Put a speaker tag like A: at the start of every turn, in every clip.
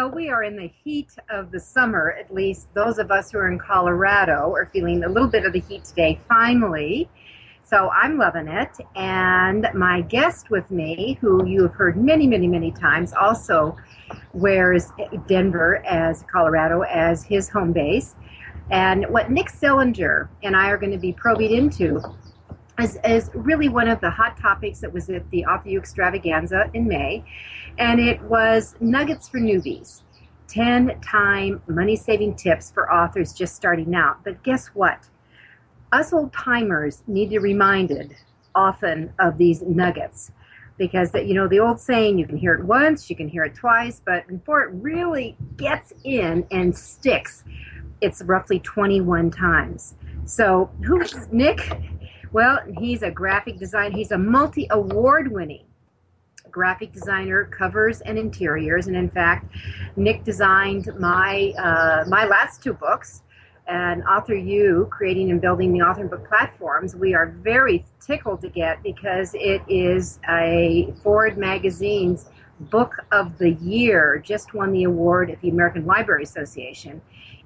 A: Well, we are in the heat of the summer, at least those of us who are in Colorado are feeling a little bit of the heat today, finally. So I'm loving it. And my guest with me, who you have heard many, many, many times, also wears Denver as Colorado as his home base. And what Nick Zelinger and I are going to be probing into is, is really one of the hot topics that was at the Author Extravaganza in May, and it was Nuggets for Newbies 10 time money saving tips for authors just starting out. But guess what? Us old timers need to be reminded often of these nuggets because that you know the old saying you can hear it once you can hear it twice but before it really gets in and sticks it's roughly 21 times so who's nick well, he's a graphic designer. He's a multi award winning graphic designer, covers and interiors. And in fact, Nick designed my uh, my last two books. And Author You, creating and building the author book platforms, we are very tickled to get because it is a Foreword Magazine's Book of the Year. Just won the award at the American Library Association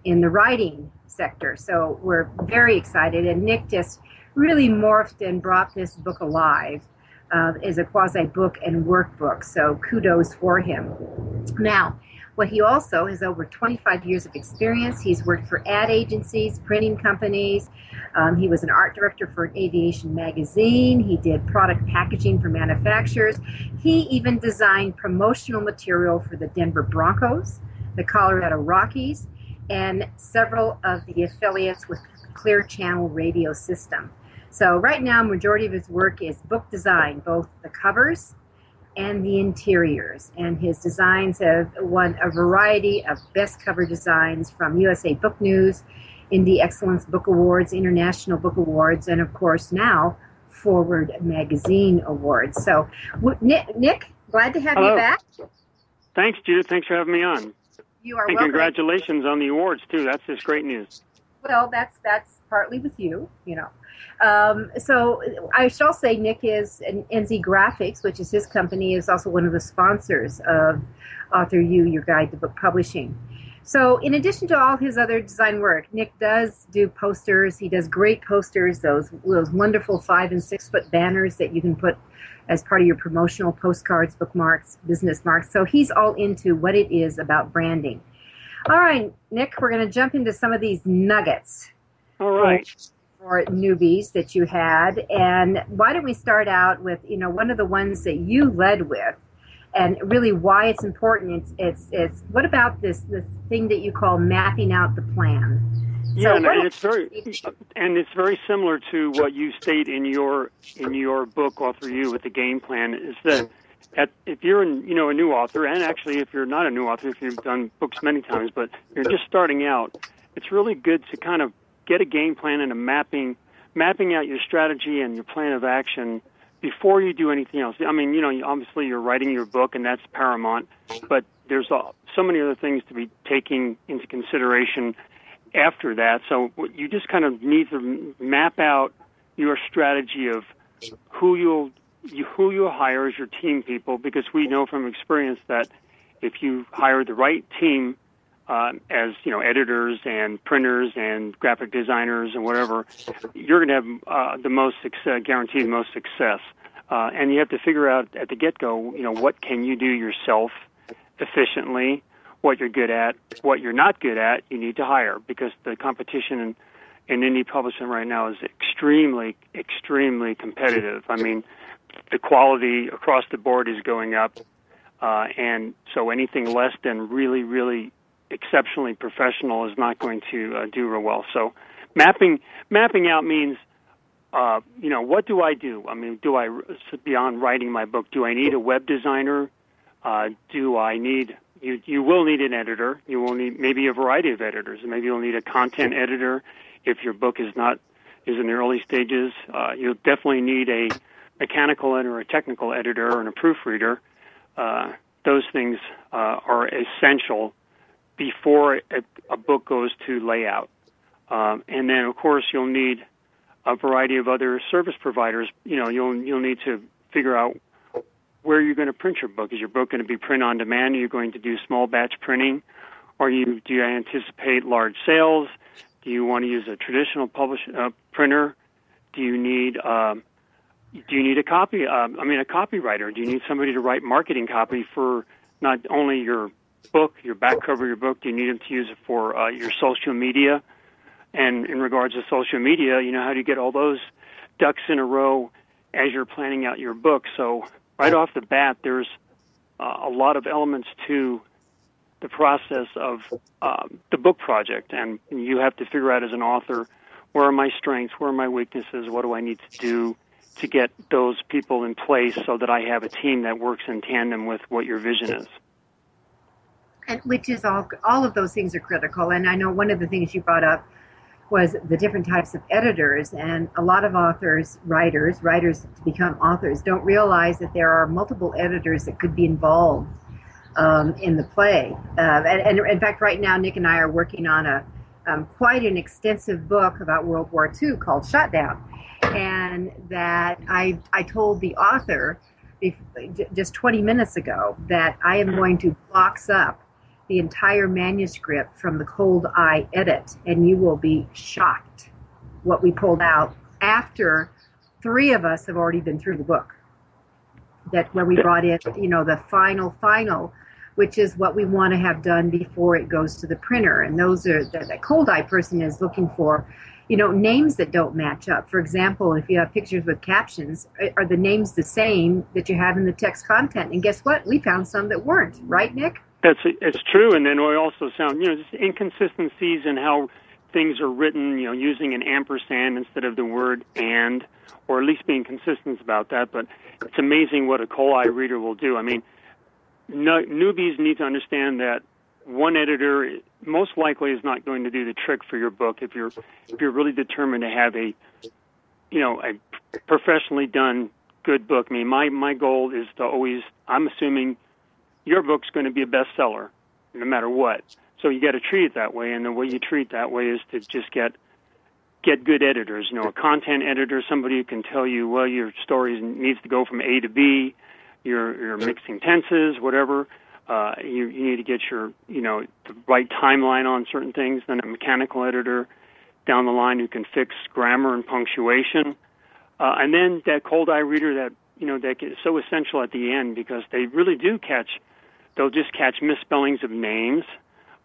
A: in the writing sector. So we're very excited. And Nick just really morphed and brought this book alive uh, as a quasi book and workbook. So kudos for him. Now, what he also has over 25 years of experience. He's worked for ad agencies, printing companies. Um, he was an art director for an aviation magazine. He did product packaging for manufacturers. He even designed promotional material for the Denver Broncos, the Colorado Rockies, and several of the affiliates with Clear Channel radio system. So right now, majority of his work is book design, both the covers and the interiors. And his designs have won a variety of best cover designs from USA Book News, Indie Excellence Book Awards, International Book Awards, and of course now Foreword Magazine Awards. So, Nick, Nick glad to have
B: Hello.
A: you back.
B: Thanks, Judith. Thanks for having me on.
A: You are
B: and
A: welcome.
B: congratulations on the awards too. That's just great news.
A: Well, that's that's partly with you, you know. Um, so I shall say Nick is an NZ Graphics, which is his company, is also one of the sponsors of Author You, your guide to book publishing. So in addition to all his other design work, Nick does do posters. He does great posters, those those wonderful five and six foot banners that you can put as part of your promotional postcards, bookmarks, business marks. So he's all into what it is about branding. All right, Nick, we're going to jump into some of these nuggets.
B: All right.
A: For newbies that you had, and why don't we start out with you know one of the ones that you led with, and really why it's important. It's it's, it's what about this this thing that you call mapping out the plan?
B: Yeah,
A: So
B: and
A: what-
B: it's very and it's very similar to what you state in your in your book, Author You, with the game plan. Is that at, if you're an, you know a new author, and actually if you're not a new author, if you've done books many times, but you're just starting out, it's really good to kind of get a game plan and a mapping mapping out your strategy and your plan of action before you do anything else. I mean, you know, obviously you're writing your book, and that's paramount, but there's uh, so many other things to be taking into consideration after that. So you just kind of need to map out your strategy of who you'll you, who you'll hire as your team people, because we know from experience that if you hire the right team uh, as you know editors and printers and graphic designers and whatever, you're going to have uh, the most success, guaranteed the most success. Uh, and you have to figure out at the get-go, you know, what can you do yourself efficiently, what you're good at, what you're not good at, you need to hire because the competition in, in indie publishing right now is extremely, extremely competitive. I mean, the quality across the board is going up, uh, and so anything less than really, really exceptionally professional is not going to uh, do real well. So mapping mapping out means uh, you know what do I do? I mean, do I beyond writing my book? Do I need a web designer? Uh, do I need you? You will need an editor. You will need maybe a variety of editors. Maybe you'll need a content editor if your book is not is in the early stages. Uh, you'll definitely need a mechanical editor, a technical editor, and a proofreader. Uh, those things uh, are essential before a, a, book goes to layout. Um, and then, of course, you'll need a variety of other service providers. You know, you'll you'll need to figure out where you're going to print your book. Is your book going to be print on demand? Are you going to do small batch printing? Or you do you anticipate large sales? Do you want to use a traditional publish uh, printer? Do you need um, do you need a copy? Uh, I mean, a copywriter. Do you need somebody to write marketing copy for not only your book, your back cover of your book? Do you need them to use it for uh, your social media? And in regards to social media, you know, how do you get all those ducks in a row as you're planning out your book? So right off the bat, there's uh, a lot of elements to the process of um, the book project, and you have to figure out as an author where are my strengths, where are my weaknesses, what do I need to do to get those people in place so that I have a team that works in tandem with what your vision is.
A: And which is all all of those things are critical. And I know one of the things you brought up was the different types of editors and a lot of authors writers writers to become authors don't realize that there are multiple editors that could be involved um, in the play uh, and, and, in fact right now nick and i are working on a um, quite an extensive book about world war ii called shutdown and that i i told the author just 20 minutes ago that i am going to box up the entire manuscript from the cold eye edit, and you will be shocked what we pulled out after three of us have already been through the book. That when we brought in, you know, the final, final, which is what we want to have done before it goes to the printer. And those are that, that cold eye person is looking for, you know, names that don't match up. For example, if you have pictures with captions, eh, are the names the same that you have in the text content? And guess what? We found some that weren't, right, Nick?
B: That's it's true, and then we also sound you know just inconsistencies in how things are written. You know, using an ampersand instead of the word and, or at least being consistent about that. But it's amazing what a eye reader will do. I mean, no, newbies need to understand that one editor most likely is not going to do the trick for your book if you're if you're really determined to have a you know a professionally done good book. I mean, my my goal is to always. I'm assuming your book's going to be a bestseller no matter what. So you got to treat it that way, and the way you treat that way is to just get get good editors. You know, a content editor, somebody who can tell you, well, your story needs to go from A to B. You're you're mixing tenses, whatever. Uh, you you need to get your you know the right timeline on certain things. Then a mechanical editor down the line who can fix grammar and punctuation, uh, and then that cold eye reader that you know that is so essential at the end because they really do catch They'll just catch misspellings of names,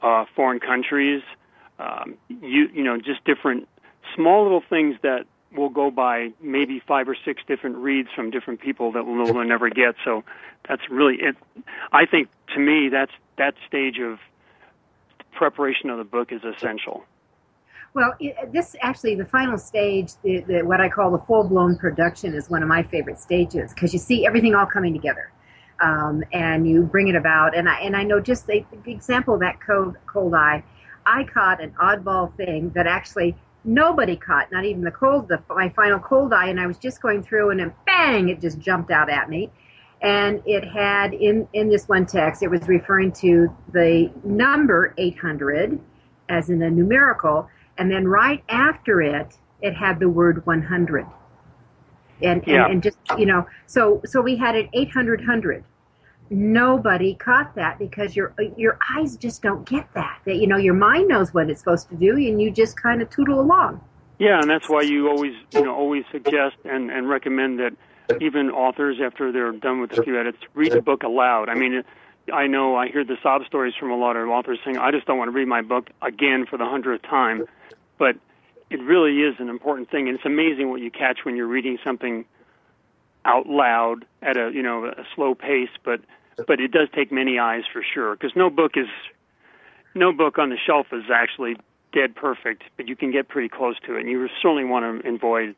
B: uh, foreign countries, um, you you know, just different small little things that will go by maybe five or six different reads from different people that we'll, we'll never get. So that's really it. I think to me that's that stage of preparation of the book is essential.
A: Well, it, this actually, the final stage, the, the, what I call the full blown production, is one of my favorite stages because you see everything all coming together um, and you bring it about. And I and I know just the, the example of that cold cold eye, I caught an oddball thing that actually nobody caught, not even the cold the my final cold eye, and I was just going through and then bang, it just jumped out at me. And it had in, in this one text, it was referring to the number 800 as in a numerical, and then right after it, it had the word 100 and, yeah. and, and just you know so so we had an 800 hundred nobody caught that because your your eyes just don't get that that you know your mind knows what it's supposed to do and you just kind of tootle along
B: yeah and that's why you always you know always suggest and and recommend that even authors after they're done with a few edits read the book aloud i mean i know i hear the sob stories from a lot of authors saying i just don't want to read my book again for the hundredth time but it really is an important thing, and it's amazing what you catch when you're reading something out loud at a you know a slow pace. But but it does take many eyes for sure, because no book is no book on the shelf is actually dead perfect, but you can get pretty close to it. And you certainly want to avoid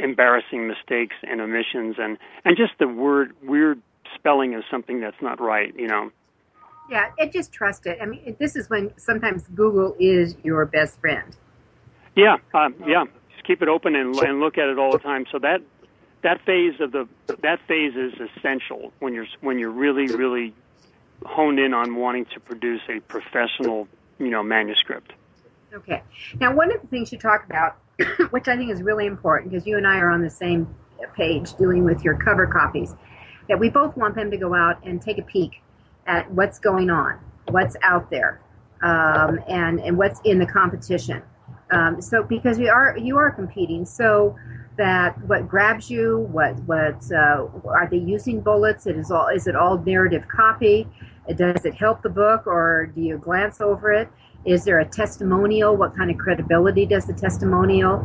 B: embarrassing mistakes and omissions and and just the word weird spelling of something that's not right. You know.
A: Yeah, and just trust it. I mean, this is when sometimes Google is your best friend.
B: Yeah, uh, yeah. Just keep it open and, and look at it all the time. So that that phase of the that phase is essential when you're when you're really really honed in on wanting to produce a professional you know manuscript.
A: Okay. Now, one of the things you talk about, which I think is really important, because you and I are on the same page dealing with your cover copies, that we both want them to go out and take a peek at what's going on, what's out there, um, and and what's in the competition. Um, so because we are you are competing, so that what grabs you, what what uh, are they using bullets? It is all is it all narrative copy? Does it help the book, or do you glance over it? Is there a testimonial? What kind of credibility does the testimonial?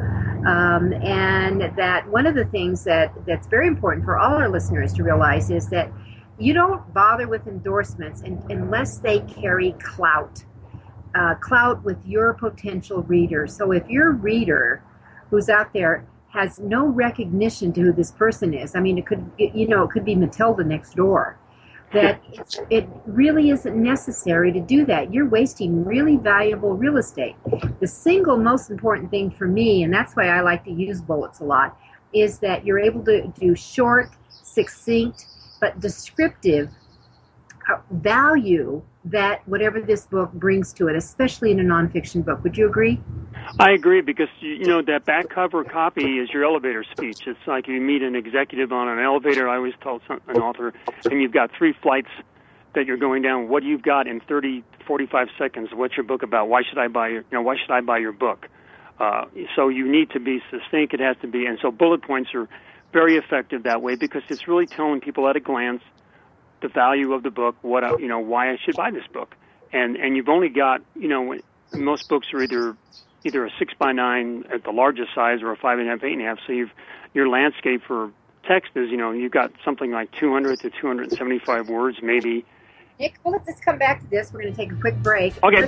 A: Um, and that one of the things that that's very important for all our listeners to realize is that you don't bother with endorsements in, unless they carry clout, uh, clout with your potential reader. So if your reader who's out there has no recognition to who this person is, I mean, it could, you know, it could be Matilda next door. That it really isn't necessary to do that. You're wasting really valuable real estate. The single most important thing for me, and that's why I like to use bullets a lot, is that you're able to do short, succinct, but descriptive value that whatever this book brings to it, especially in a nonfiction book. Would you agree?
B: I agree because you know that back cover copy is your elevator speech. It's like you meet an executive on an elevator. I always tell an author, and you've got three flights that you're going down. What you've got in 30, 45 seconds? What's your book about? Why should I buy your? You know, why should I buy your book? Uh, so you need to be succinct. It has to be, and so bullet points are very effective that way because it's really telling people at a glance the value of the book, what I, you know, why I should buy this book, and and you've only got you know most books are either either a six by nine at the largest size or a five and a half, eight and a half. So you've your landscape for text is you know you've got something like 200 to 275 words maybe.
A: Nick, well, let's just come back to this. We're going to take a quick break.
B: Okay.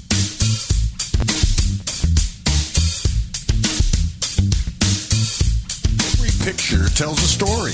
C: Picture tells a story.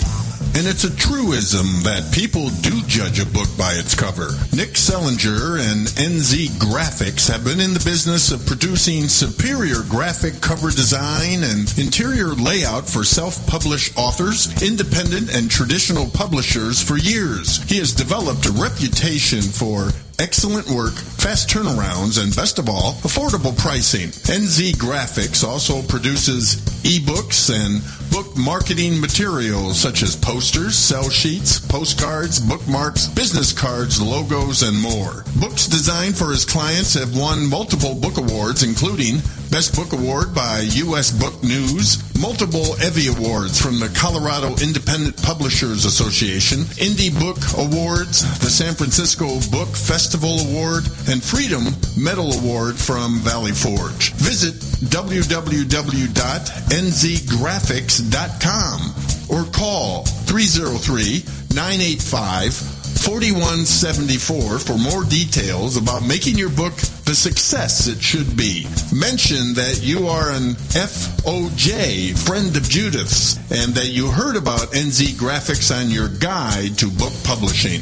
C: And it's a truism that people do judge a book by its cover. Nick Zelinger and NZ Graphics have been in the business of producing superior graphic cover design and interior layout for self-published authors, independent and traditional publishers for years. He has developed a reputation for excellent work, fast turnarounds, and best of all, affordable pricing. NZ Graphics also produces ebooks and book marketing materials such as posters, sell sheets, postcards, bookmarks, business cards, logos, and more. Books designed for his clients have won multiple book awards, including Best Book Award by U.S. Book News, multiple EVVY Awards from the Colorado Independent Publishers Association, Indie Book Awards, the San Francisco Book Festival Award, and Freedom Medal Award from Valley Forge. Visit www.nzgraphics.com or call 303 985 4174 for more details about making your book the success it should be. Mention that you are an FOJ, friend of Judith's, and that you heard about NZ Graphics on your guide to book publishing.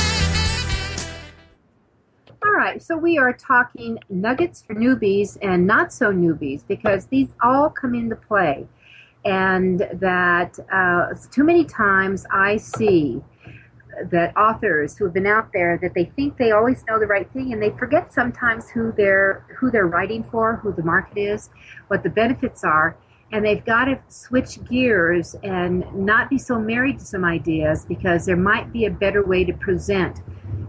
A: All right, so we are talking nuggets for newbies and not so newbies because these all come into play. And that uh, too many times I see that authors who have been out there that they think they always know the right thing and they forget sometimes who they're who they're writing for, who the market is, what the benefits are, and they've got to switch gears and not be so married to some ideas because there might be a better way to present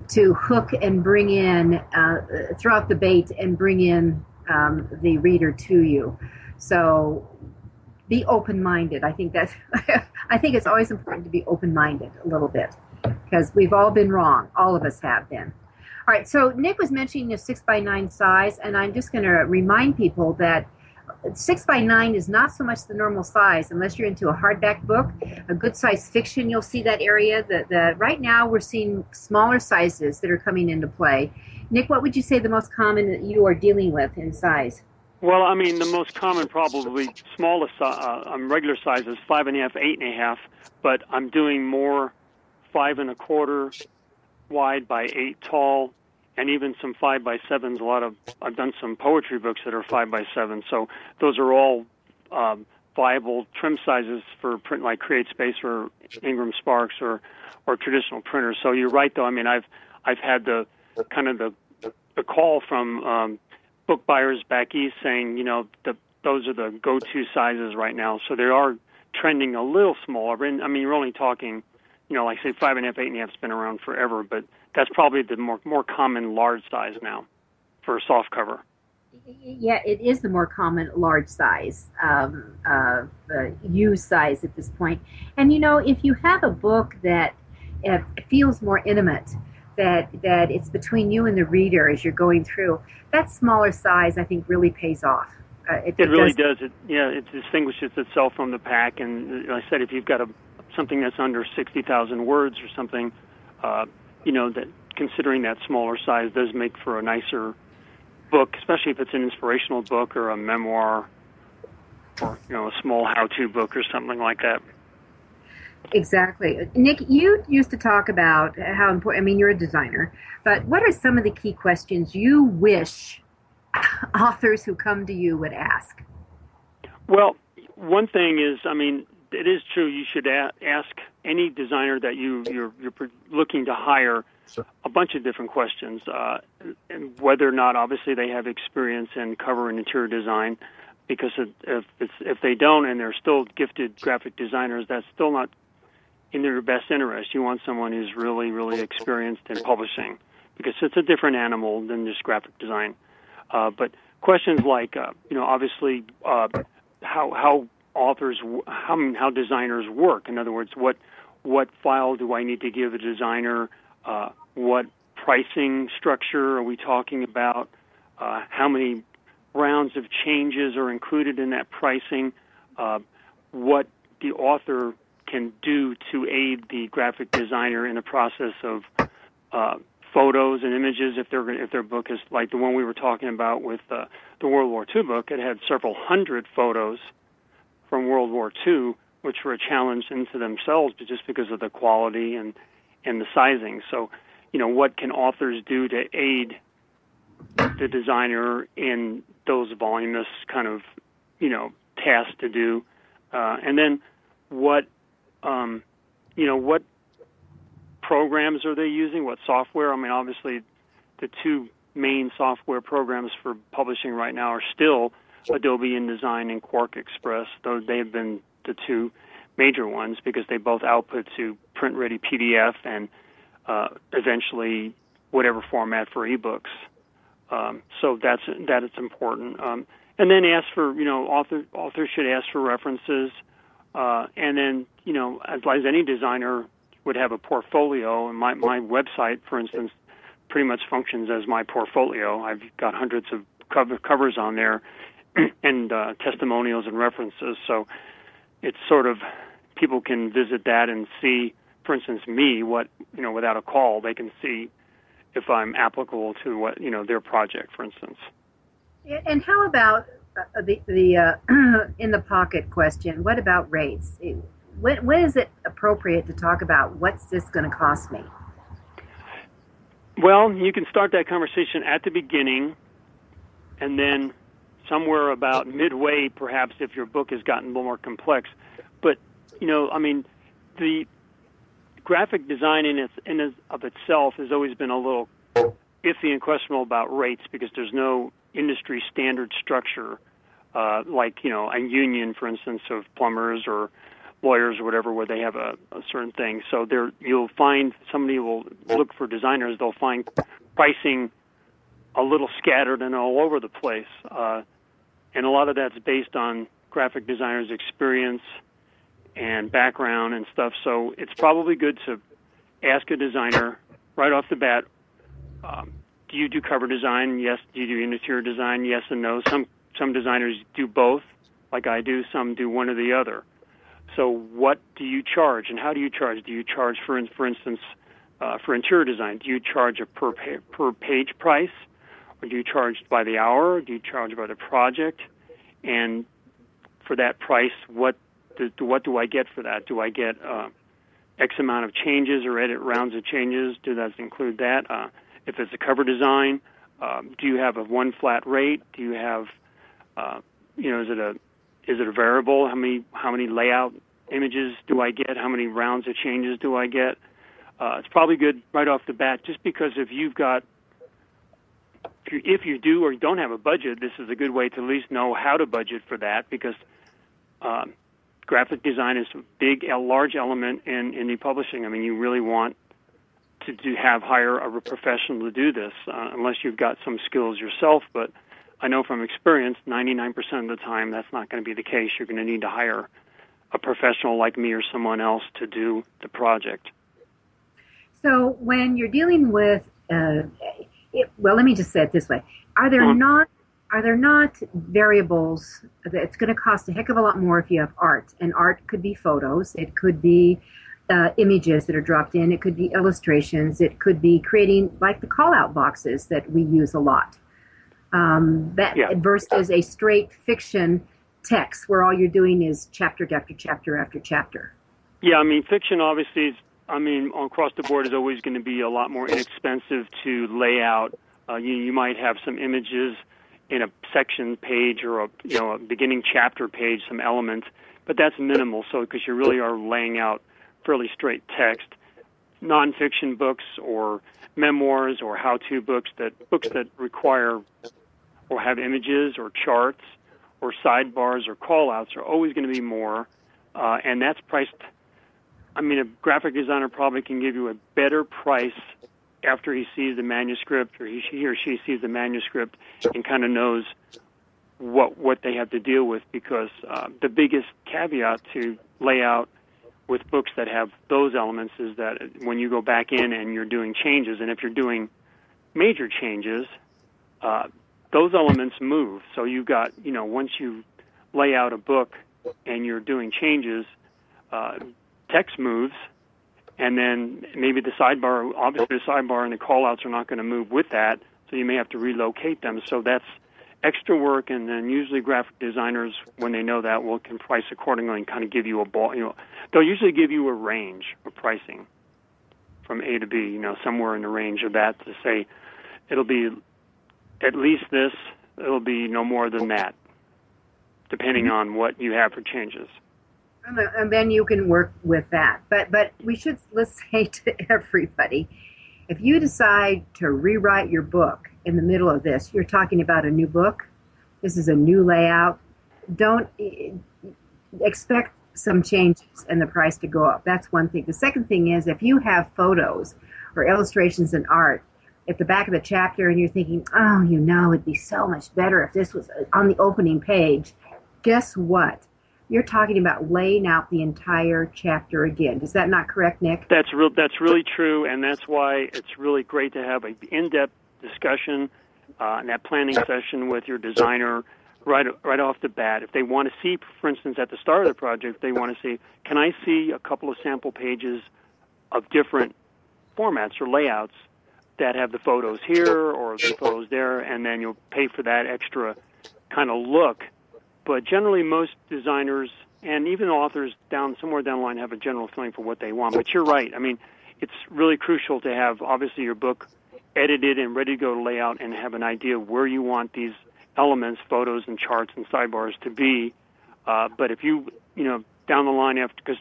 A: to hook and bring in, uh, throw out the bait and bring in um, the reader to you. So be open-minded. I think that's. I think it's always important to be open-minded a little bit because we've all been wrong. All of us have been. All right. So Nick was mentioning the six by nine size, and I'm just going to remind people that six by nine is not so much the normal size. Unless you're into a hardback book a good size fiction you'll see that area. The, the right now we're seeing smaller sizes that are coming into play. Nick what would you say the most common that you are dealing with in size?
B: Well i mean the most common probably smallest uh, um, regular sizes five and a half eight and a half but i'm doing more five and a quarter wide by eight tall and even some five by sevens. A lot of I've done some poetry books that are five by seven, so those are all um, viable trim sizes for print like CreateSpace or Ingram Sparks or or traditional printers. So you're right, though. I mean, I've I've had the kind of the the call from um, book buyers back east saying, you know, the, those are the go-to sizes right now. So they are trending a little smaller. And I mean, you're only talking, you know, like say five and a half, eight and a half's been around forever, but that's probably the more more common large size now for a soft cover.
A: Yeah, it is the more common large size, um, uh, U size at this point. And you know, if you have a book that uh, feels more intimate, that that it's between you and the reader as you're going through, that smaller size I think really pays off.
B: Uh, it, it, really does. does. It yeah, it distinguishes itself from the pack. And like I said, if you've got a something that's under sixty thousand words or something, uh, you know that considering that smaller size does make for a nicer book, especially if it's an inspirational book or a memoir or you know a small how-to book or something like that.
A: Exactly. Nick, you used to talk about how important, I mean, you're a designer, but what are some of the key questions you wish authors who come to you would ask?
B: Well, one thing is, I mean, it is true. You should a- ask any designer that you you're, you're looking to hire a bunch of different questions, uh, and whether or not obviously they have experience in cover and interior design. Because if it's, if they don't and they're still gifted graphic designers, that's still not in their best interest. You want someone who's really really experienced in publishing because it's a different animal than just graphic design. Uh, but questions like uh, you know obviously uh, how how authors how how designers work. In other words, what what file do I need to give a designer? Uh, what pricing structure are we talking about? Uh, how many rounds of changes are included in that pricing? Uh, what the author can do to aid the graphic designer in the process of uh, photos and images if if their book is like the one we were talking about with uh, the World War II book. It had several hundred photos from World War II, which were a challenge into themselves, but just because of the quality and and the sizing. So, you know, what can authors do to aid the designer in those voluminous kind of, you know, tasks to do, uh, and then what, um, you know, what programs are they using? What software? I mean, obviously, the two main software programs for publishing right now are still Adobe InDesign and QuarkXPress, though they have been the two major ones because they both output to print ready PDF and uh, eventually whatever format for ebooks. Um, so that's that is important. Um, and then ask for you know author authors should ask for references, uh, and then you know as, as any designer would have a portfolio. And my my website, for instance, pretty much functions as my portfolio. I've got hundreds of cover, covers on there, and uh, testimonials and references. So it's sort of people can visit that and see, for instance, me. What you know, without a call, they can see if I'm applicable to what you know their project, for instance.
A: And how about uh, the the uh, in the pocket question? What about rates? When, when is it appropriate to talk about what's this going to cost me?
B: Well, you can start that conversation at the beginning, and then somewhere about midway, perhaps, if your book has gotten a little more complex. But you know, I mean, the graphic design in, its, in of itself has always been a little iffy and questionable about rates because there's no industry standard structure, uh, like you know a union, for instance, of plumbers or lawyers or whatever, where they have a, a certain thing. So there, you'll find somebody will look for designers. They'll find pricing a little scattered and all over the place, uh, and a lot of that's based on graphic designers' experience and background and stuff. So it's probably good to ask a designer right off the bat. Um, do you do cover design? Yes. Do you do interior design? Yes and no. Some some designers do both, like I do. Some do one or the other. So what do you charge, and how do you charge? Do you charge, for for instance, uh, for interior design? Do you charge a per pa- per page price, do you charge by the hour? Do you charge by the project? And for that price, what do, what do I get for that? Do I get uh, X amount of changes or edit rounds of changes? Do that include that? Uh, if it's a cover design, um, do you have a one flat rate? Do you have, uh, you know, is it a is it a variable? How many how many layout images do I get? How many rounds of changes do I get? Uh, it's probably good right off the bat, just because if you've got you, if you do or don't have a budget, this is a good way to at least know how to budget for that because um, graphic design is a big, a large element in indie publishing. I mean, you really want to, to have hire a professional to do this, uh, unless you've got some skills yourself. But I know from experience, 99% of the time, that's not going to be the case. You're going to need to hire a professional like me or someone else to do the project.
A: So when you're dealing with, uh, it, well, let me just say it this way: Are there uh-huh. not are there not variables that it's going to cost a heck of a lot more if you have art? And art could be photos, it could be uh, images that are dropped in, it could be illustrations, it could be creating like the call out boxes that we use a lot. Um, that yeah. versus a straight fiction text where all you're doing is chapter after chapter after chapter.
B: Yeah, I mean, fiction obviously is, I mean, across the board is always going to be a lot more inexpensive to lay out. Uh, you, you might have some images in a section page or a you know a beginning chapter page some elements, but that's minimal. So because you really are laying out fairly straight text, nonfiction books or memoirs or how-to books that books that require or have images or charts or sidebars or callouts are always going to be more, uh, and that's priced. I mean, a graphic designer probably can give you a better price after he sees the manuscript or he, he or she sees the manuscript and kind of knows what what they have to deal with because uh, the biggest caveat to layout with books that have those elements is that when you go back in and you're doing changes and if you're doing major changes uh, those elements move. So you've got you know once you lay out a book and you're doing changes uh, text moves and then maybe the sidebar, obviously the sidebar and the callouts are not going to move with that, so you may have to relocate them. So that's extra work, and then usually graphic designers, when they know that, will can price accordingly and kind of give you a ball. You know, they'll usually give you a range of pricing. from A to B. You know, somewhere in the range of that to say it'll be at least this. It'll be no more than that, depending on what you have for changes.
A: Uh, and then- you can work with that. But but we should let's say to everybody, if you decide to rewrite your book in the middle of this, you're talking about a new book. This is a new layout. Don't expect some changes and the price to go up. That's one thing. The second thing is if you have photos or illustrations and art at the back of the chapter and you're thinking, oh, you know, it'd be so much better if this was uh, on the opening page. Guess what? You're talking about laying out the entire chapter again. Is that not correct, Nick?
B: That's real. That's really true, and that's why it's really great to have an in-depth discussion uh, in that planning session with your designer right right off the bat. If they want to see, for instance, at the start of the project, they want to see, can I see a couple of sample pages of different formats or layouts that have the photos here or the photos there, and then you'll pay for that extra kind of look. But generally, most designers and even authors down somewhere down the line have a general feeling for what they want. But you're right. I mean, it's really crucial to have obviously your book edited and ready to go to layout and have an idea where you want these elements, photos and charts and sidebars to be. Uh, but if you, you know, down the line after, because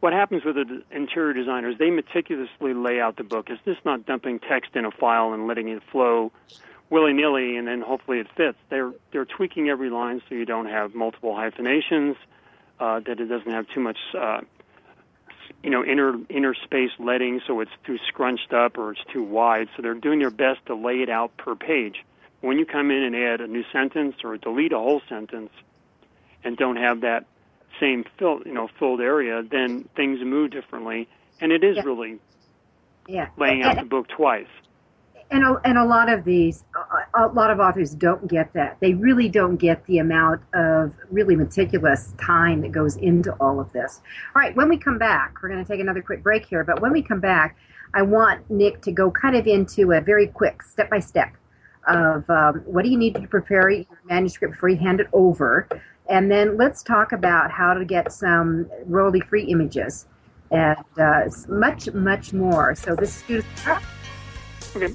B: what happens with the interior designers, they meticulously lay out the book. It's just not dumping text in a file and letting it flow willy nilly, and then hopefully it fits. They're they're tweaking every line so you don't have multiple hyphenations, uh, that it doesn't have too much, uh, you know, inner inner space letting, so it's too scrunched up or it's too wide. So they're doing their best to lay it out per page. When you come in and add a new sentence or delete a whole sentence, and don't have that same fill, you know, filled area, then things move differently, and it is
A: Yeah.
B: really
A: Yeah.
B: laying out the book twice.
A: And a, and a lot of these a, lot of authors don't get that. They really don't get the amount of really meticulous time that goes into all of this. All right when we come back we're going to take another quick break here but when we come back i want nick to go kind of into a very quick step by step of um, what do you need to prepare your manuscript before you hand it over? And then let's talk about how to get some royalty free images and uh, much much more. So this is
B: Okay.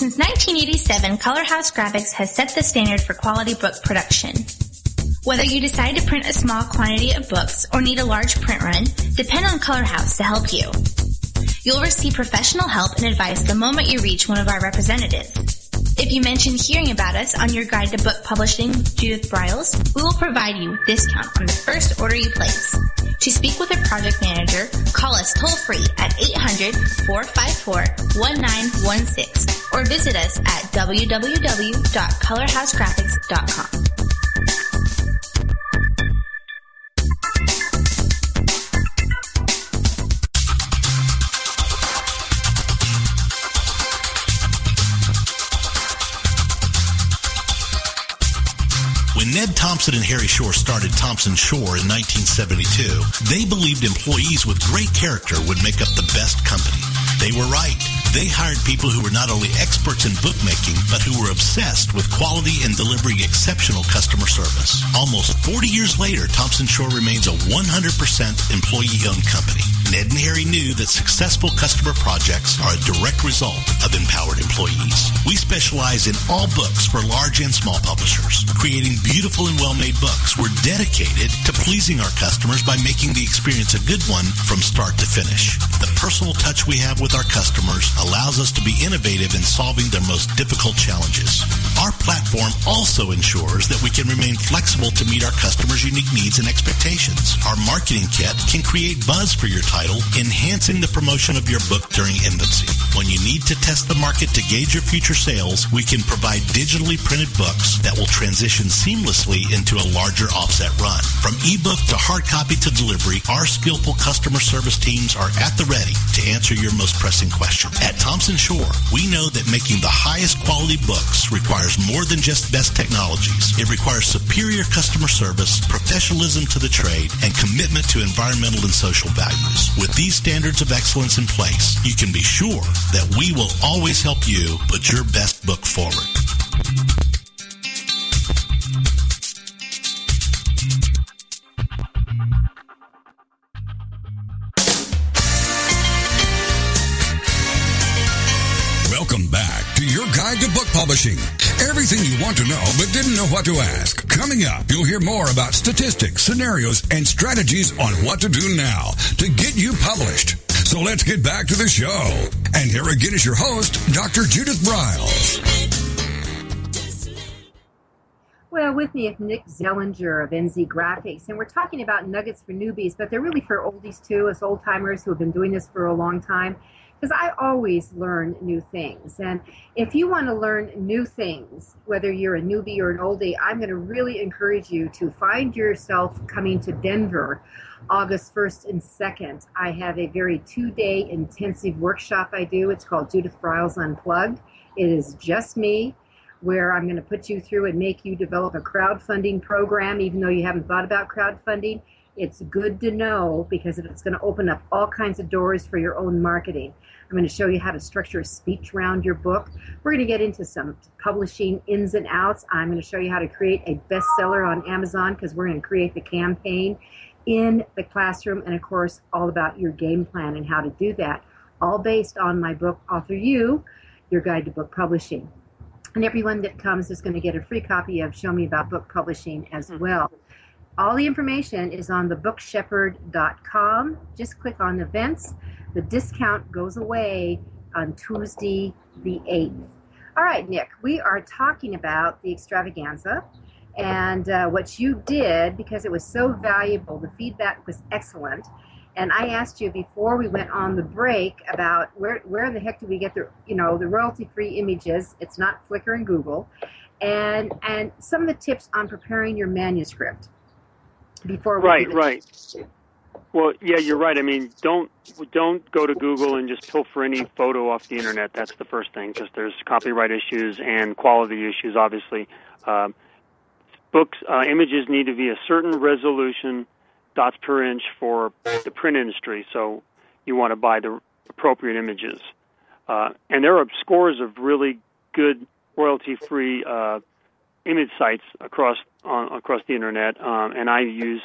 D: Since 1987, Color House Graphics has set the standard for quality book production. Whether you decide to print a small quantity of books or need a large print run, depend on Color House to help you. You'll receive professional help and advice the moment you reach one of our representatives. If you mention hearing about us on your guide to book publishing, Judith Briles, we will provide you with discount on the first order you place. To speak with a project manager, call us toll free at 800-454-1916 or visit us at www.colorhousegraphics.com.
E: When Thomson and Harry Shore started Thomson-Shore in 1972, they believed employees with great character would make up the best company. They were right. They hired people who were not only experts in bookmaking, but who were obsessed with quality and delivering exceptional customer service. Almost 40 years later, Thomson-Shore remains a 100% employee-owned company. Ned and Harry knew that successful customer projects are a direct result of empowered employees. We specialize in all books for large and small publishers. Creating beautiful and well-made books, we're dedicated to pleasing our customers by making the experience a good one from start to finish. The personal touch we have with our customers allows us to be innovative in solving their most difficult challenges. Our platform also ensures that we can remain flexible to meet our customers' unique needs and expectations. Our marketing kit can create buzz for your title, enhancing the promotion of your book during infancy. When you need to test the market to gauge your future sales, we can provide digitally printed books that will transition seamlessly into a larger offset run. From ebook to hard copy to delivery, our skillful customer service teams are at the ready to answer your most pressing question. At Thomson-Shore, we know that making the highest quality books requires more than just best technologies. It requires superior customer service, professionalism to the trade, and commitment to environmental and social values. With these standards of excellence in place, you can be sure that we will always help you put your best book forward.
F: Welcome back to your guide to book publishing. Everything you want to know but didn't know what to ask. Coming up, you'll hear more about statistics, scenarios, and strategies on what to do now to get you published. So let's get back to the show. And here again is your host, Dr. Judith Briles.
A: Well, with me is Nick Zelinger of NZ Graphics, and we're talking about nuggets for newbies, but they're really for oldies too, us old timers who have been doing this for a long time. Because I always learn new things. And if you want to learn new things, whether you're a newbie or an oldie, I'm going to really encourage you to find yourself coming to Denver August 1st and 2nd. I have a very two day intensive workshop I do. It's called Judith Briles Unplugged. It is just me where I'm going to put you through and make you develop a crowdfunding program, even though you haven't thought about crowdfunding. It's good to know because it's going to open up all kinds of doors for your own marketing. I'm going to show you how to structure a speech around your book. We're going to get into some publishing ins and outs. I'm going to show you how to create a bestseller on Amazon because we're going to create the campaign in the classroom and, of course, all about your game plan and how to do that, all based on my book, Author You, Your Guide to Book Publishing. And everyone that comes is going to get a free copy of Show Me About Book Publishing as hmm. well. All the information is on thebookshepherd.com. Just click on events. The discount goes away on Tuesday, the 8th. All right, Nick, we are talking about the extravaganza and uh, what you did because it was so valuable. The feedback was excellent. And I asked you before we went on the break about where where in the heck do we get the you know the royalty free images? It's not Flickr and Google, and and some of the tips on preparing your manuscript before we
B: Right,
A: do the-
B: right. Well, yeah, you're right. I mean, don't don't go to Google and just pilfer any photo off the internet. That's the first thing. because there's copyright issues and quality issues. Obviously, um, books uh, images need to be a certain resolution, dots per inch for the print industry. So you want to buy the appropriate images. Uh, and there are scores of really good royalty-free uh, image sites across on, across the internet, um, and I use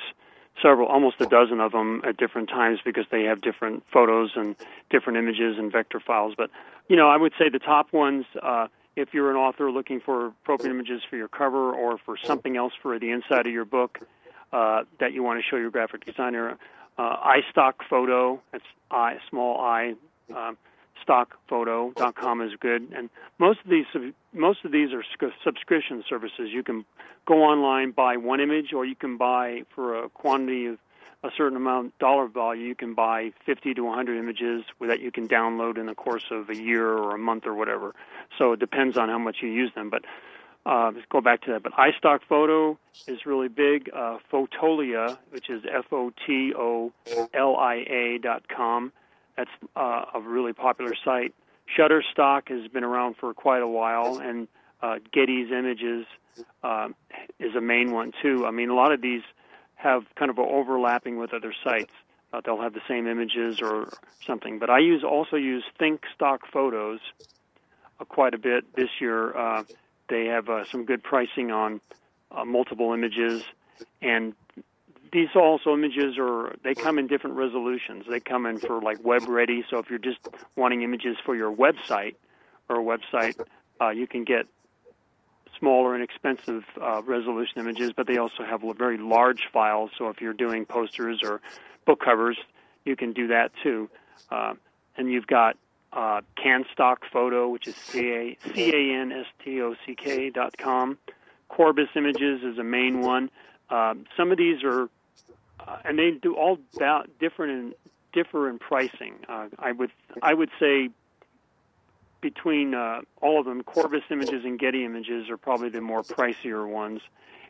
B: several, almost a dozen of them at different times because they have different photos and different images and vector files. But you know, I would say the top ones. Uh, if you're an author looking for appropriate images for your cover or for something else for the inside of your book uh, that you want to show your graphic designer, uh, iStock Photo, that's I small i, um, stockphoto.com is good. And most of these most of these are subscription services. You can go online, buy one image, or you can buy for a quantity of a certain amount dollar value. You can buy 50 to 100 images that you can download in the course of a year or a month or whatever. So it depends on how much you use them. But uh, let's go back to that. But iStock Photo is really big. Uh, Fotolia, which is F O T O L I A dot com. That's uh, a really popular site. Shutterstock has been around for quite a while, and uh, Getty's Images uh, is a main one too. I mean, a lot of these have kind of overlapping with other sites. Uh, they'll have the same images or something. But I use also use Think Stock Photos uh, quite a bit this year. Uh, they have uh, some good pricing on multiple images, and these also images are they come in different resolutions. They come in for like web ready. So if you're just wanting images for your website or a website, uh, you can get smaller and expensive uh, resolution images. But they also have very large files. So if you're doing posters or book covers, you can do that too. Uh, and you've got uh, CanStock Photo, which is C A N S T O C K dot com. Corbis Images is a main one. Um, some of these are, uh, and they do all about different in, differ in pricing. Uh, I would I would say between uh, all of them, Corbis Images and Getty Images are probably the more pricier ones,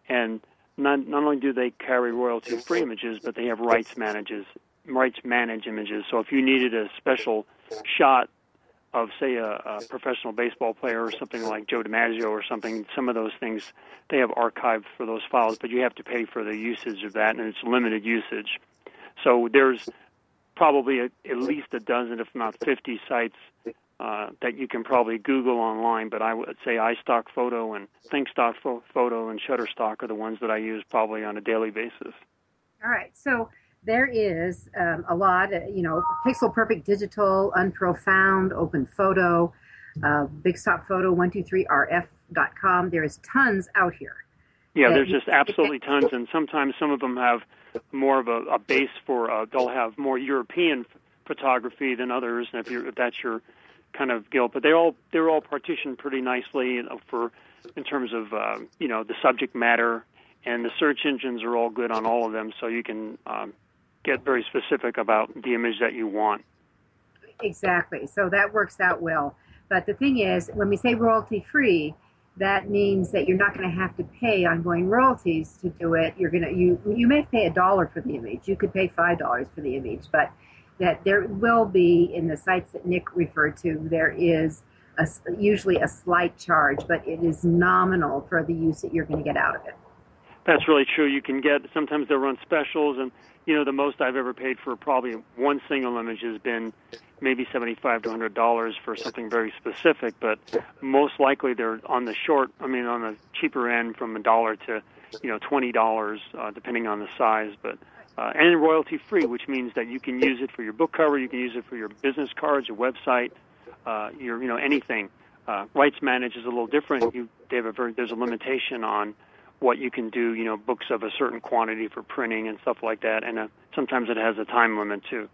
B: and not not only do they carry royalty-free images, but they have rights manages rights manage images. So if you needed a special shot of say a, a professional baseball player or something like Joe DiMaggio or something, some of those things they have archived for those files, but you have to pay for the usage of that, and it's limited usage. So there's probably a, at least a dozen, if not 50 sites uh, that you can probably Google online. But I would say iStock Photo and ThinkStock Photo and Shutterstock are the ones that I use probably on a daily basis.
A: All right, so there is um, a lot, uh, you know, Pixel Perfect Digital, Unprofound, Open Photo, uh, Big Stock Photo, 123rf.com. There is tons out here.
B: Yeah, there's just absolutely tons, and sometimes some of them have more of a, a base for, uh, they'll have more European photography than others, and if, you're, if that's your kind of guilt, but they all they're all partitioned pretty nicely for in terms of uh, you know the subject matter, and the search engines are all good on all of them, so you can um, get very specific about the image that you want.
A: Exactly. So that works out well. But the thing is, when we say royalty free, that means that you're not going to have to pay ongoing royalties to do it. You're going to you you may pay a dollar for the image. You could pay five dollars for the image, but that there will be in the sites that Nick referred to. There is a, usually a slight charge, but it is nominal for the use that you're going to get out of it.
B: That's really true. You can get sometimes they'll run specials, and you know the most I've ever paid for probably one single image has been maybe seventy-five to hundred dollars for something very specific. But most likely they're on the short, I mean, on the cheaper end, from a dollar to you know twenty dollars, uh, depending on the size. But uh, and royalty free, which means that you can use it for your book cover, you can use it for your business cards, your website, uh, your you know anything. Uh, rights manage is a little different. You they have a very there's a limitation on what you can do. You know, books of a certain quantity for printing and stuff like that, and uh, sometimes it has a time limit too.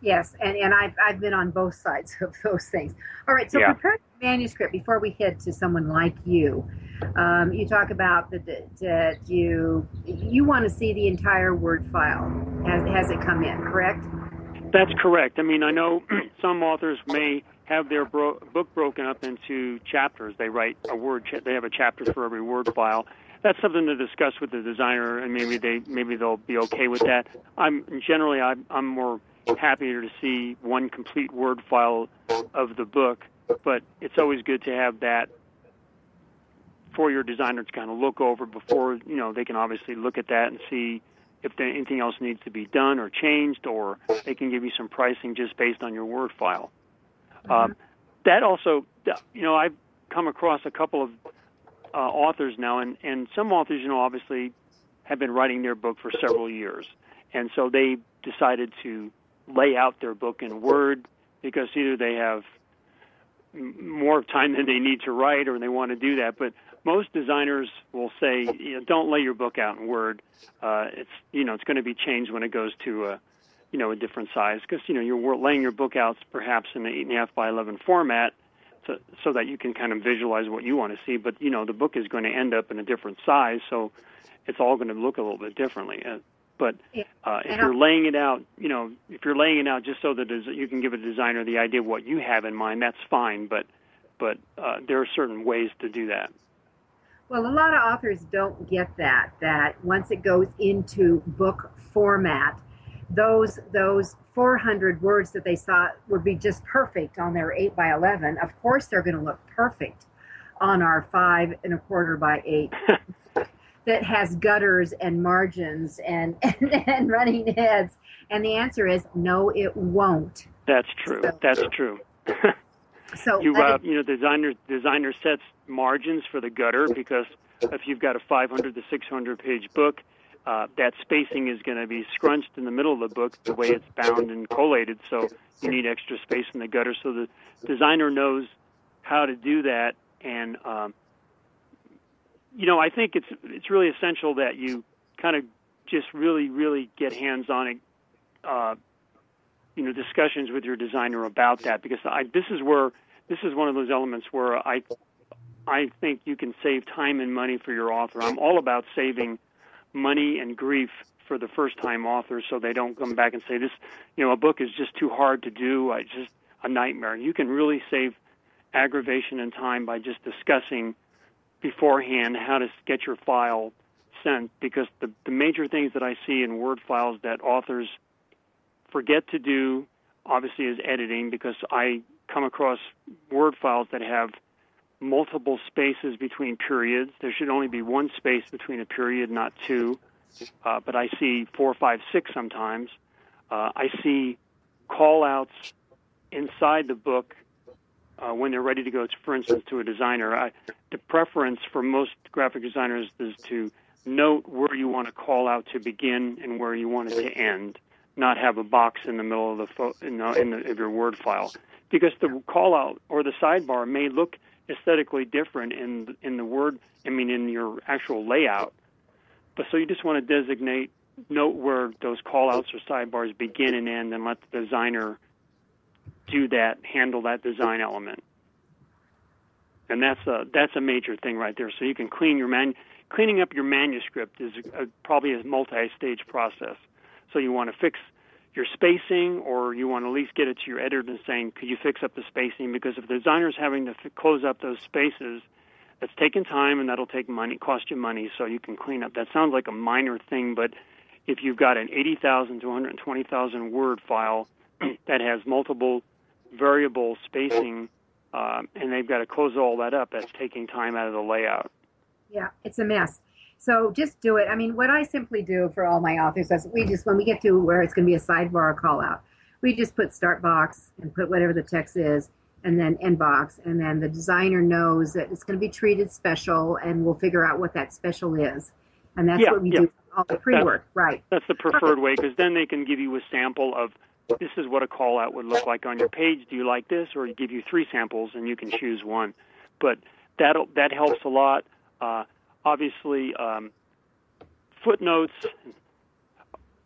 A: Yes, and, and I've, I've been on both sides of those things. All right, so yeah. prepare manuscript before we head to someone like you. Um, you talk about that, that you you want to see the entire Word file as, has it come in, correct?
B: That's correct. I mean, I know some authors may have their bro- book broken up into chapters. They write a word. Cha- they have a chapter for every Word file. That's something to discuss with the designer, and maybe they maybe they'll be okay with that. I'm generally I'm, I'm more happier to see one complete Word file of the book, but it's always good to have that for your designer to kind of look over before you know they can obviously look at that and see if there, anything else needs to be done or changed, or they can give you some pricing just based on your Word file. Mm-hmm. Um, that also, you know, I've come across a couple of uh, authors now, and and some authors, you know, obviously have been writing their book for several years, and so they decided to lay out their book in Word because either they have more time than they need to write or they want to do that, but most designers will say, you know, don't lay your book out in Word. Uh, it's you know it's going to be changed when it goes to a you know a different size because you know you're laying your book out perhaps in an eight and a half by eleven format, so so that you can kind of visualize what you want to see. But you know the book is going to end up in a different size, so it's all going to look a little bit differently. Uh, but uh, if you're laying it out, you know, if you're laying it out just so that you can give a designer the idea of what you have in mind, that's fine. But but uh, there are certain ways to do that.
A: Well, a lot of authors don't get that. That once it goes into book format, those those 400 words that they thought would be just perfect on their 8 by 11, of course they're going to look perfect on our five and a quarter by eight that has gutters and margins and, and, and running heads. And the answer is no, it won't.
B: That's true. So, That's true.
A: so
B: you uh, you know designer designer sets margins for the gutter because if you've got a 500 to 600 page book, uh, that spacing is going to be scrunched in the middle of the book the way it's bound and collated. So you need extra space in the gutter. So the designer knows how to do that. And um, you know, I think it's it's really essential that you kind of just really really get hands on it. Uh, you know discussions with your designer about that because I this is where this is one of those elements where I I think you can save time and money for your author. I'm all about saving money and grief for the first time authors so they don't come back and say this you know a book is just too hard to do. I just a nightmare. You can really save aggravation and time by just discussing beforehand how to get your file sent because the the major things that I see in word files that authors forget to do obviously is editing because I come across word files that have multiple spaces between periods. There should only be one space between a period, not two. Uh, but I see four, five, six sometimes. Uh, I see call outs inside the book uh, when they're ready to go, for instance, to a designer. I, the preference for most graphic designers is to note where you want to call out to begin and where you want it to end, not have a box in the middle of the fo- in, the, in the, of your Word file, because the call out or the sidebar may look aesthetically different in in the Word. I mean, in your actual layout. But so you just want to designate, note where those callouts or sidebars begin and end, and let the designer do that, handle that design element. And that's a that's a major thing right there. So you can clean your man cleaning up your manuscript is a, probably a multi-stage process. So you want to fix your spacing, or you want to at least get it to your editor and saying, "Could you fix up the spacing?" Because if the designer's having to f- close up those spaces, that's taking time and that'll take money, cost you money. So you can clean up. That sounds like a minor thing, but if you've got an 80,000 to 120,000 word file that has multiple variable spacing, uh, and they've got to close all that up, that's taking time out of the layout.
A: Yeah, it's a mess. So just do it. I mean, what I simply do for all my authors is we just, when we get to where it's going to be a sidebar call out, we just put start box and put whatever the text is and then end box. And then the designer knows that it's going to be treated special and we'll figure out what that special is. And that's
B: Yeah,
A: what we
B: yeah.
A: do all the pre work. Right.
B: That's the preferred way because then they can give you a sample of this is what a call out would look like on your page. Do you like this? Or give you three samples and you can choose one. But that that helps a lot. Uh, obviously, um, footnotes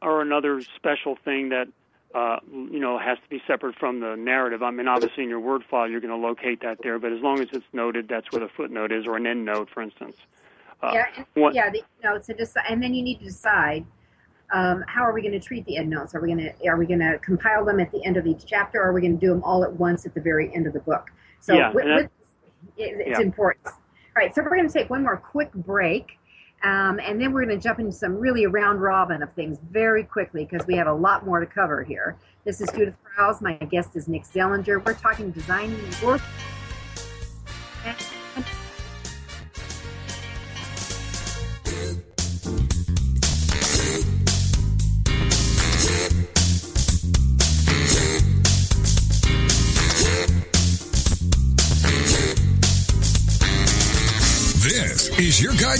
B: are another special thing that uh, you know has to be separate from the narrative. I mean, obviously in your Word file you're going to locate that there, but as long as it's noted, that's where the footnote is, or an end note, for instance. Uh,
A: yeah, and- yeah. The notes, and, decide, and then you need to decide um, how are we going to treat the end notes? Are we going to are we going to compile them at the end of each chapter, or are we going to do them all at once at the very end of the book? So
B: Yeah,
A: with,
B: that-
A: with, it, it's
B: Yeah.
A: important. All right, so we're going to take one more quick break. Um, and then we're going to jump into some really round robin of things very quickly because we have a lot more to cover here. This is Judith Briles. My guest is Nick Zelinger. We're talking designing your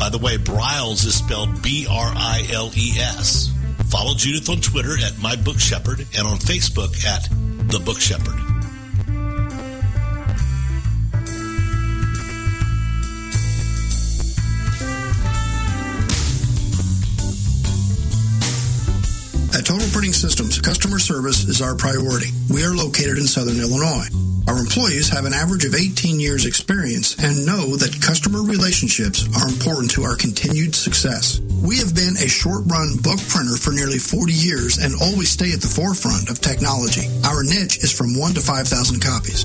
E: By the way, Briles is spelled B R I L E S. Follow Judith on Twitter at My Book Shepherd and on Facebook at The Book Shepherd.
G: At Total Printing Systems, customer service is our priority. We are located in Southern Illinois. Our employees have an average of 18 years experience and know that customer relationships are important to our continued success. We have been a short run book printer for nearly 40 years and always stay at the forefront of technology. Our niche is from 1 to 5,000 copies.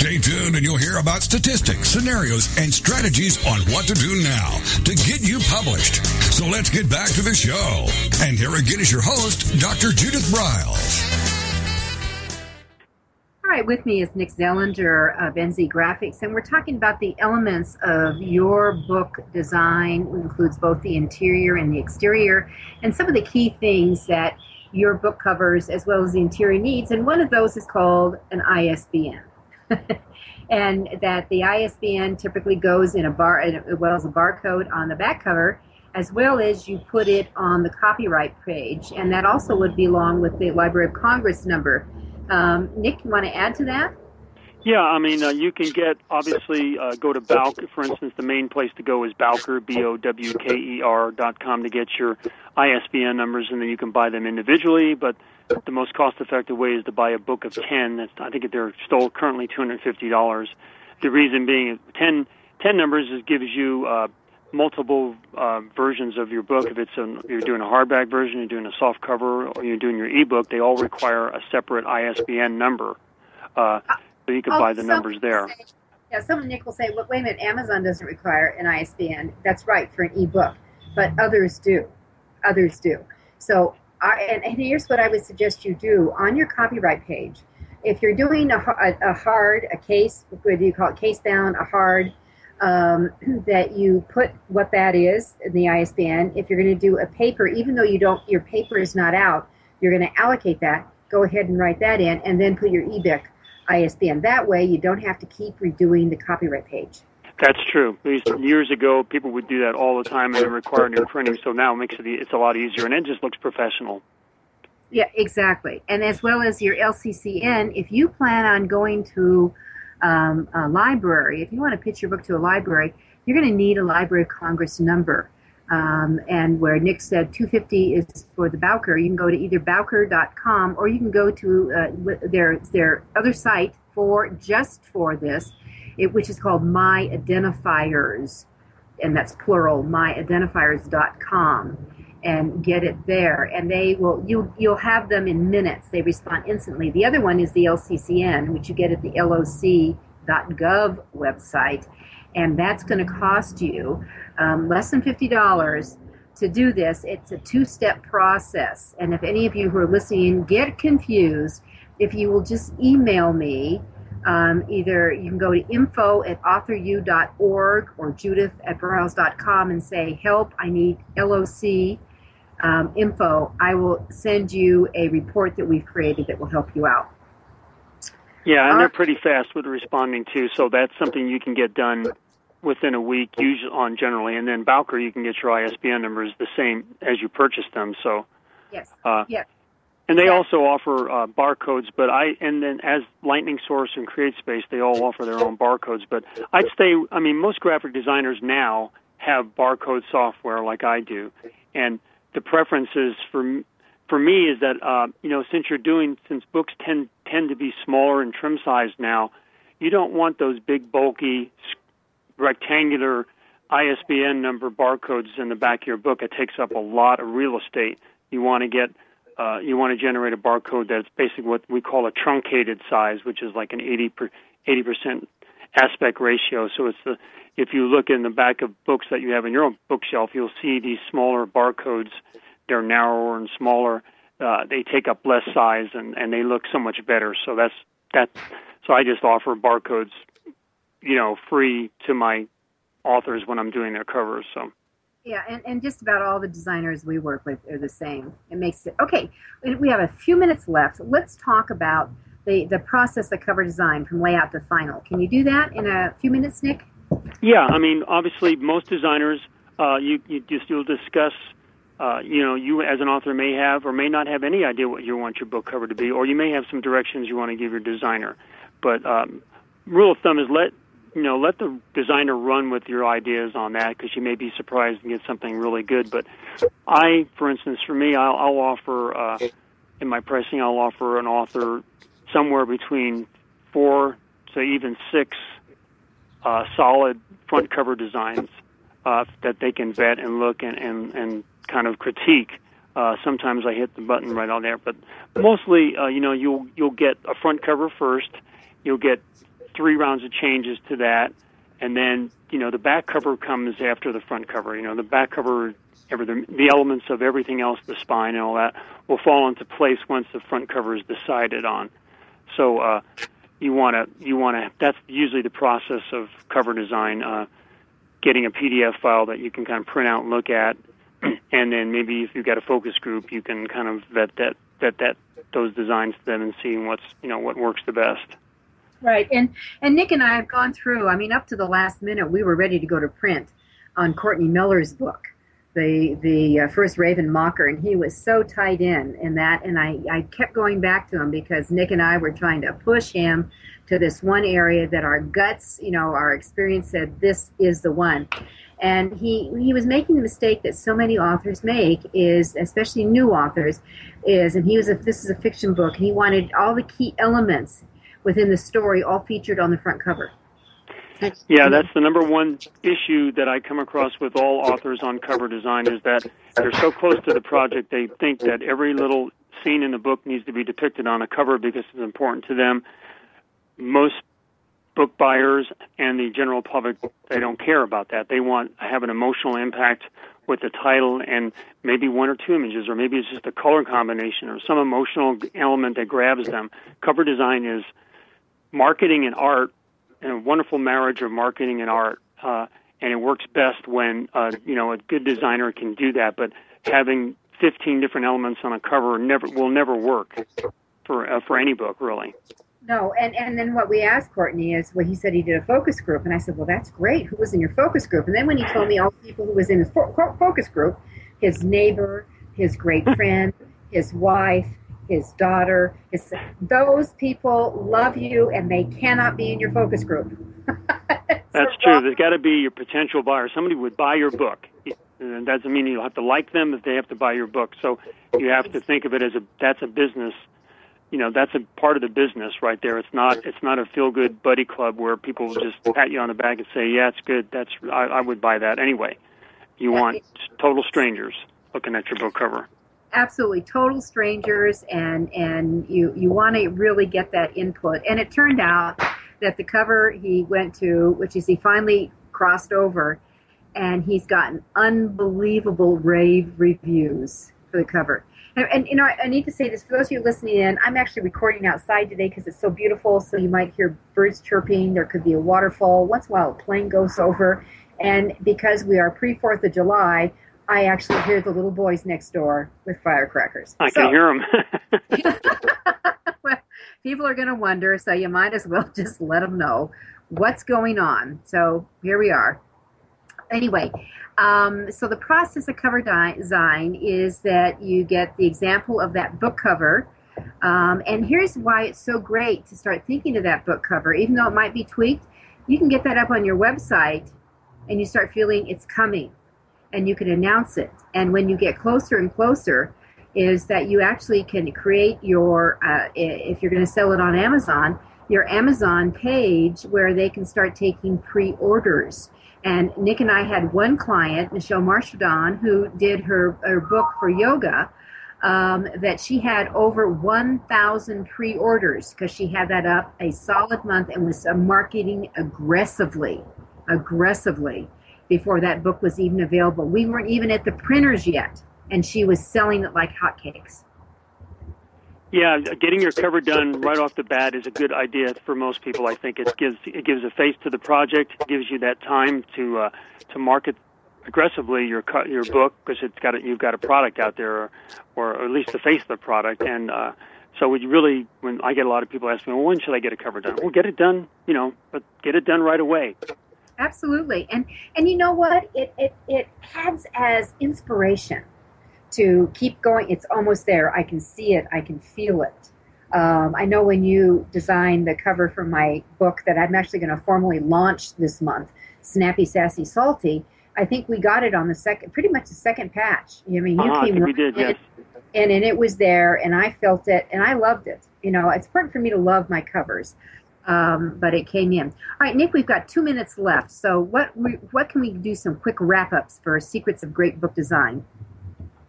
F: Stay tuned and you'll hear about statistics, scenarios, and strategies on what to do now to get you published. So let's get back to the show. And here again is your host, Dr. Judith Briles.
A: All right, with me is Nick Zelinger of NZ Graphics, and we're talking about the elements of your book design, which includes both the interior and the exterior, and some of the key things that your book covers as well as the interior needs. And one of those is called an ISBN. and that the ISBN typically goes in a bar well as a barcode on the back cover, as well as you put it on the copyright page, and that also would be along with the Library of Congress number. Um, Nick, you want to add to that?
B: Yeah, I mean, uh, you can get obviously uh, go to Bowker. For instance, the main place to go is Bowker, B O W K E R dot com to get your ISBN numbers, and then you can buy them individually. But the most cost-effective way is to buy a book of ten. That's, I think they're still currently two hundred fifty dollars. The reason being, 10, 10 numbers is, gives you uh, multiple uh, versions of your book. If it's a, you're doing a hardback version, you're doing a soft cover, or you're doing your ebook, they all require a separate ISBN number. Uh, so you can
A: Oh,
B: buy the numbers there.
A: say- yeah, someone Nick will say, well, wait a minute, Amazon doesn't require an ISBN. That's right for an ebook, but others do. Others do. So, I, and, and here's what I would suggest you do on your copyright page. If you're doing a, a, a hard, a case, what do you call it, case bound, a hard, um, that you put what that is in the ISBN. If you're going to do a paper, even though you don't, your paper is not out, you're going to allocate that. Go ahead and write that in, and then put your ebook ISBN. That way, you don't have to keep redoing the copyright page.
B: That's true. Years ago, people would do that all the time and require new printing. So now it makes it it's a lot easier and it just looks professional.
A: Yeah, exactly. And as well as your LCCN, if you plan on going to um, a library, if you want to pitch your book to a library, you're going to need a Library of Congress number. Um, and where Nick said 250 is for the Bowker, you can go to either bowker.com or you can go to uh, their their other site for just for this, it, which is called My Identifiers, and that's plural, myidentifiers.com and get it there. And they will you you'll have them in minutes. They respond instantly. The other one is the lccn which you get at the loc.gov website and that's going to cost you um, less than $50 to do this. It's a two-step process and if any of you who are listening get confused if you will just email me um, either you can go to info at authoru.org or judith at burhouse.com and say help i need loc um, info, I will send you a report that we've created that will help you out.
B: Yeah, and
A: Uh,
B: they're pretty fast with responding too. So that's something you can get done within a week, usually on generally. And then Bowker, you can get your ISBN numbers the same as you purchase them. So
A: Yes.
B: Uh,
A: yes.
B: And they also offer uh, barcodes, but I and then as Lightning Source and CreateSpace, they all offer their own barcodes. But I'd stay. I mean, most graphic designers now have barcode software like I do, and the preference is for for me is that uh, you know since you're doing since books tend tend to be smaller and trim sized now, you don't want those big bulky rectangular ISBN number barcodes in the back of your book. It takes up a lot of real estate. You want to get uh, you want to generate a barcode that's basically what we call a truncated size, which is like an 80 per, 80% aspect ratio. So it's the if you look in the back of books that you have in your own bookshelf, you'll see these smaller barcodes. They're narrower and smaller. Uh, they take up less size and, and they look so much better. So that's that. So I just offer barcodes, you know, free to my authors when I'm doing their covers. So.
A: Yeah, and, and just about all the designers we work with are the same. It makes it okay. We have a few minutes left. Let's talk about the the process of cover design from layout to final. Can you do that in a few minutes, Nick?
B: Yeah, I mean, obviously, most designers, uh, you you just you'll discuss. Uh, you know, you as an author may have or may not have any idea what you want your book cover to be, or you may have some directions you want to give your designer. But um, rule of thumb is let you know let the designer run with your ideas on that because you may be surprised and get something really good. But I, for instance, for me, I'll, I'll offer uh, in my pricing, I'll offer an author somewhere between four to even six uh, solid front cover designs uh, that they can vet and look and, and, and kind of critique. Uh, sometimes I hit the button right on there, but mostly, uh, you know, you'll you'll get a front cover first. You'll get three rounds of changes to that, and then you know the back cover comes after the front cover. You know, the back cover, every the, the elements of everything else, the spine and all that, will fall into place once the front cover is decided on. So uh, you want to you want to that's usually the process of cover design uh, getting a pdf file that you can kind of print out and look at and then maybe if you've got a focus group you can kind of vet that vet that those designs to them and seeing what's you know what works the best
A: right and and nick and i have gone through i mean up to the last minute we were ready to go to print on courtney miller's book the the uh, first Raven Mocker, and he was so tied in in that, and I I kept going back to him because Nick and I were trying to push him to this one area that our guts, you know, our experience said this is the one. And he he was making the mistake that so many authors make is, especially new authors, is, and he was a this is a fiction book, and he wanted all the key elements within the story all featured on the front cover.
B: Yeah, that's the number one issue that I come across with all authors on cover design is that they're so close to the project they think that every little scene in the book needs to be depicted on a cover because it's important to them. Most book buyers and the general public they don't care about that. They want to have an emotional impact with the title and maybe one or two images or maybe it's just a color combination or some emotional element that grabs them. Cover design is marketing and art and a wonderful marriage of marketing and art, uh, and it works best when uh, you know a good designer can do that. But having 15 different elements on a cover never will never work for uh, for any book, really.
A: No, and and then what we asked Courtney is, well, he said he did a focus group, and I said, well, that's great. Who was in your focus group? And then when he told me all the people who was in his fo- focus group, his neighbor, his great friend, his wife, his daughter. His, those people love you and they cannot be in your focus group.
B: That's true. There's got to be your potential buyer. Somebody would buy your book. And that doesn't mean you'll have to like them if they have to buy your book. So you have to think of it as a that's a business. You know, that's a part of the business right there. It's not it's not a feel good buddy club where people will just pat you on the back and say, "Yeah, it's good. That's I, I would buy that anyway." You want total strangers looking at your book cover
A: absolutely total strangers and and you you want to really get that input. And it turned out that the cover he went to which is he finally crossed over and he's gotten unbelievable rave reviews for the cover. And, and you know I, I need to say this for those of you listening in i'm actually recording outside today because it's so beautiful. So you might hear birds chirping. There could be a waterfall. Once in a while a plane goes over. And because we are pre 4th of july I actually hear the little boys next door with firecrackers.
B: I so, can hear
A: them. people are going to wonder, so you might as well just let them know what's going on. So here we are. Anyway, um, so the process of cover design is that you get the example of that book cover. Um, and here's why it's so great to start thinking of that book cover. Even though it might be tweaked, you can get that up on your website and you start feeling it's coming and you can announce it. And when you get closer and closer, is that you actually can create your, uh, if you're going to sell it on Amazon, your Amazon page where they can start taking pre orders. And Nick and I had one client, Michelle Marchildon, who did her, her book for yoga. um, that she had over 1,000 pre-orders because she had that up a solid month and was uh, marketing aggressively, aggressively before that book was even available. We weren't even at the printers yet, and she was selling it like hotcakes.
B: Yeah, getting your cover done right off the bat is a good idea for most people. I think it gives it gives a face to the project, gives you that time to uh, to market aggressively your your book because it's got a, you've got a product out there, or, or at least the face of the product. And uh, so, we really, when I get a lot of people ask me, well, when should I get a cover done? Well, get it done, you know, but get it done right away.
A: Absolutely, and and you know what? It it it adds as inspiration to keep going. It's almost there. I can see it. I can feel it. Um, I know when you designed the cover for my book that I'm actually going to formally launch this month, Snappy, Sassy, Salty. I think we got it on the second, pretty much the second patch. I mean, you
B: uh-huh,
A: came
B: we did, yes.
A: and and it was there, and I felt it, and I loved it. You know, it's important for me to love my covers, um, but it came in. All right, Nick, we've got two minutes left. So what we, what can we do? Some quick wrap ups for Secrets of Great Book Design.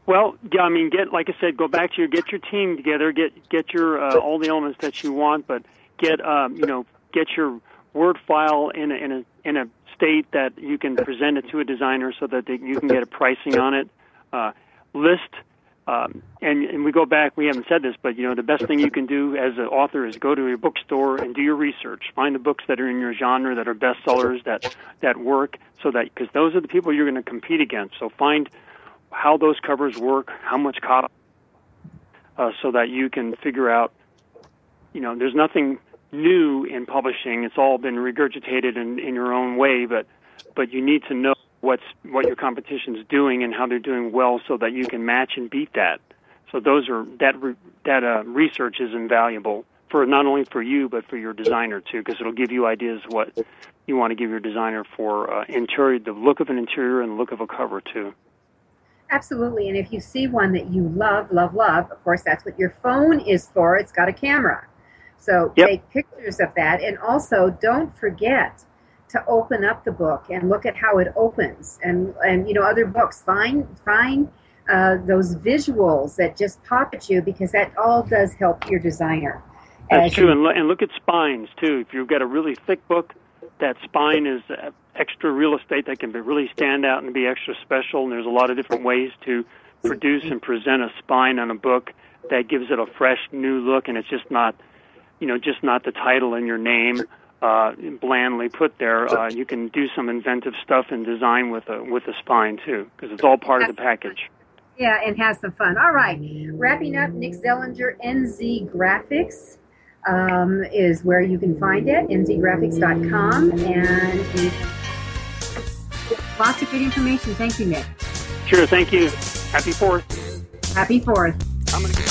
B: Well, yeah, I mean, get like I said, go back to your get your team together, get get your uh, all the elements that you want, but get um, you know get your Word file in a, in a in a state that you can present it to a designer so that they, you can get a pricing on it. Uh, list um, and, and we go back. We haven't said this, but you know the best thing you can do as an author is go to your bookstore and do your research. Find the books that are in your genre that are bestsellers that that work, so that because those are the people you're going to compete against. So find how those covers work, how much cost, uh, so that you can figure out. You know, there's nothing new in publishing. It's all been regurgitated in, in your own way, but but you need to know what's what your competition's doing and how they're doing well, so that you can match and beat that. So those are that that uh, research is invaluable for not only for you but for your designer too, because it'll give you ideas what you want to give your designer for uh, interior, the look of an interior and the look of a cover too.
A: Absolutely. And if you see one that you love, love, love, of course, that's what your phone is for. It's got a camera. So
B: yep.
A: take pictures of that. And also, don't forget to open up the book and look at how it opens. And, and you know, other books, find, find uh, those visuals that just pop at you because that all does help your designer.
B: That's true. And, and look at spines, too. If you've got a really thick book, that spine is uh, extra real estate that can be really stand out and be extra special. And there's a lot of different ways to produce and present a spine on a book that gives it a fresh new look, and it's just not, you know, just not the title and your name uh, blandly put there. Uh, you can do some inventive stuff and design with a with a spine too, because it's all part of the package.
A: Yeah, and have some fun. All right, wrapping up, Nick Zelinger, NZ Graphics um, is where you can find it, nzgraphics.com. And lots of good information. Thank you, Nick.
B: Sure, thank you. Happy 4th.
A: Happy 4th.